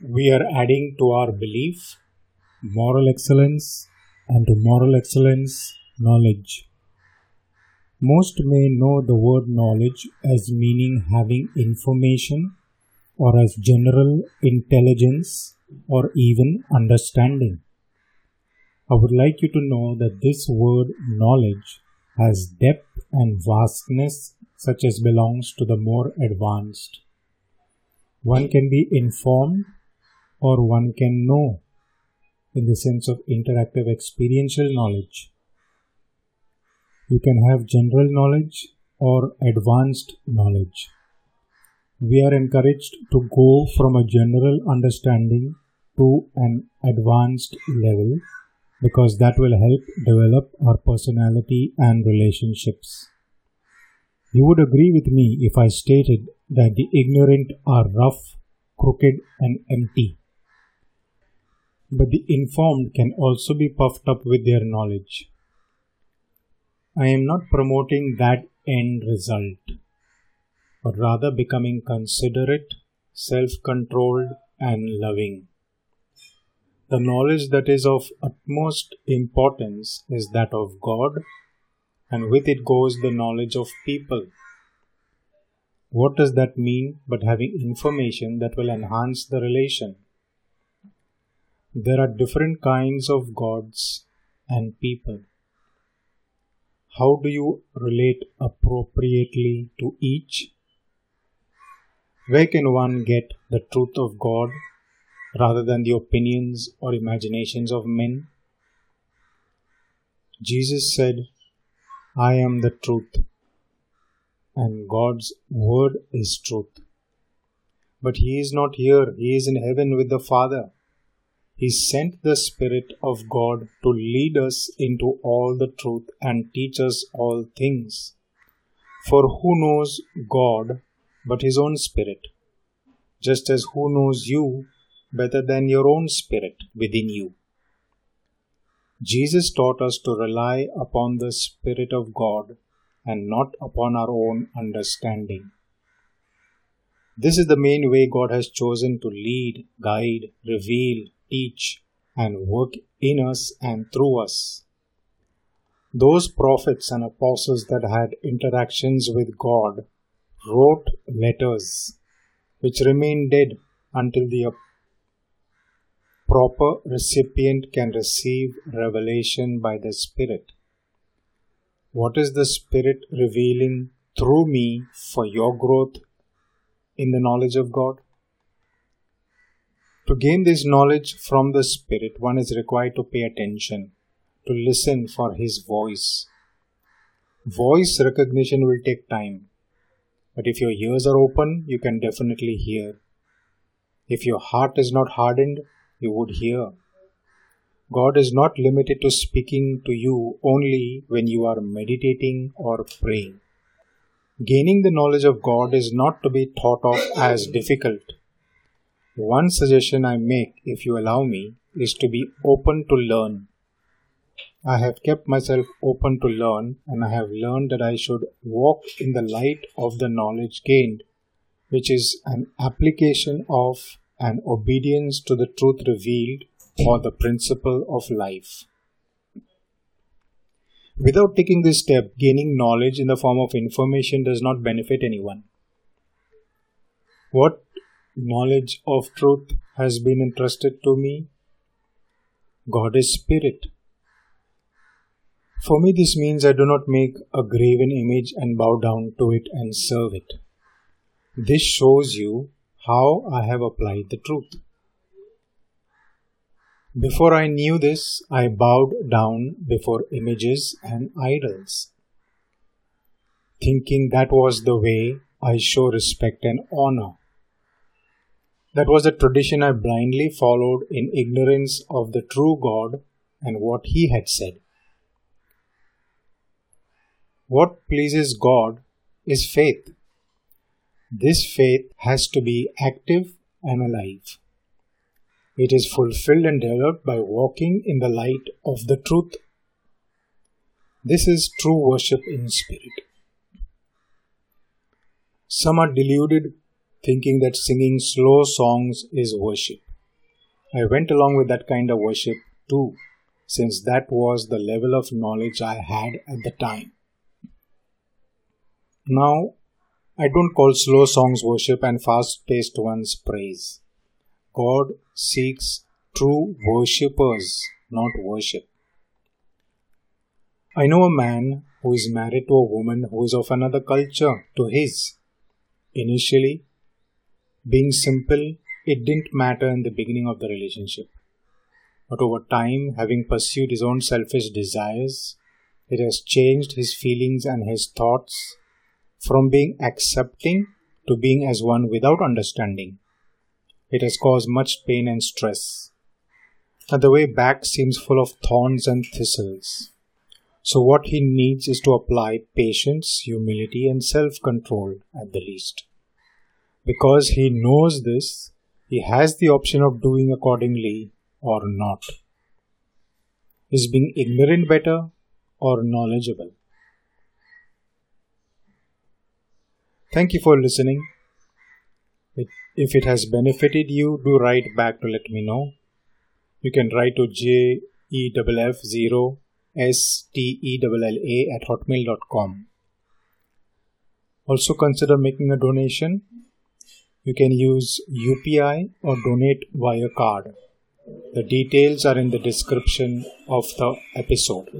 we are adding to our belief moral excellence and to moral excellence knowledge. Most may know the word knowledge as meaning having information or as general intelligence or even understanding. I would like you to know that this word knowledge has depth and vastness such as belongs to the more advanced. One can be informed or one can know in the sense of interactive experiential knowledge. You can have general knowledge or advanced knowledge. We are encouraged to go from a general understanding to an advanced level because that will help develop our personality and relationships. You would agree with me if I stated that the ignorant are rough, crooked, and empty. But the informed can also be puffed up with their knowledge. I am not promoting that end result, but rather becoming considerate, self controlled, and loving. The knowledge that is of utmost importance is that of God, and with it goes the knowledge of people. What does that mean but having information that will enhance the relation? There are different kinds of gods and people. How do you relate appropriately to each? Where can one get the truth of God rather than the opinions or imaginations of men? Jesus said, I am the truth, and God's word is truth. But He is not here, He is in heaven with the Father. He sent the Spirit of God to lead us into all the truth and teach us all things. For who knows God but His own Spirit? Just as who knows you better than your own spirit within you. Jesus taught us to rely upon the Spirit of God and not upon our own understanding. This is the main way God has chosen to lead, guide, reveal, teach, and work in us and through us. Those prophets and apostles that had interactions with God wrote letters which remain dead until the proper recipient can receive revelation by the Spirit. What is the Spirit revealing through me for your growth in the knowledge of God? To gain this knowledge from the Spirit, one is required to pay attention, to listen for His voice. Voice recognition will take time, but if your ears are open, you can definitely hear. If your heart is not hardened, you would hear. God is not limited to speaking to you only when you are meditating or praying. Gaining the knowledge of God is not to be thought of as difficult. One suggestion I make, if you allow me, is to be open to learn. I have kept myself open to learn, and I have learned that I should walk in the light of the knowledge gained, which is an application of and obedience to the truth revealed or the principle of life. Without taking this step, gaining knowledge in the form of information does not benefit anyone. What knowledge of truth has been entrusted to me? God is spirit. For me, this means I do not make a graven image and bow down to it and serve it. This shows you how I have applied the truth. Before I knew this, I bowed down before images and idols, thinking that was the way I show respect and honor. That was a tradition I blindly followed in ignorance of the true God and what He had said. What pleases God is faith. This faith has to be active and alive. It is fulfilled and developed by walking in the light of the truth. This is true worship in spirit. Some are deluded thinking that singing slow songs is worship. I went along with that kind of worship too, since that was the level of knowledge I had at the time. Now, I don't call slow songs worship and fast paced ones praise. God seeks true worshippers, not worship. I know a man who is married to a woman who is of another culture to his. Initially, being simple, it didn't matter in the beginning of the relationship. But over time, having pursued his own selfish desires, it has changed his feelings and his thoughts from being accepting to being as one without understanding. It has caused much pain and stress. And the way back seems full of thorns and thistles. So, what he needs is to apply patience, humility, and self control at the least. Because he knows this, he has the option of doing accordingly or not. Is being ignorant better or knowledgeable? Thank you for listening. If it has benefited you, do write back to let me know. You can write to jeff0 stella at hotmail.com. Also consider making a donation. You can use UPI or donate via card. The details are in the description of the episode.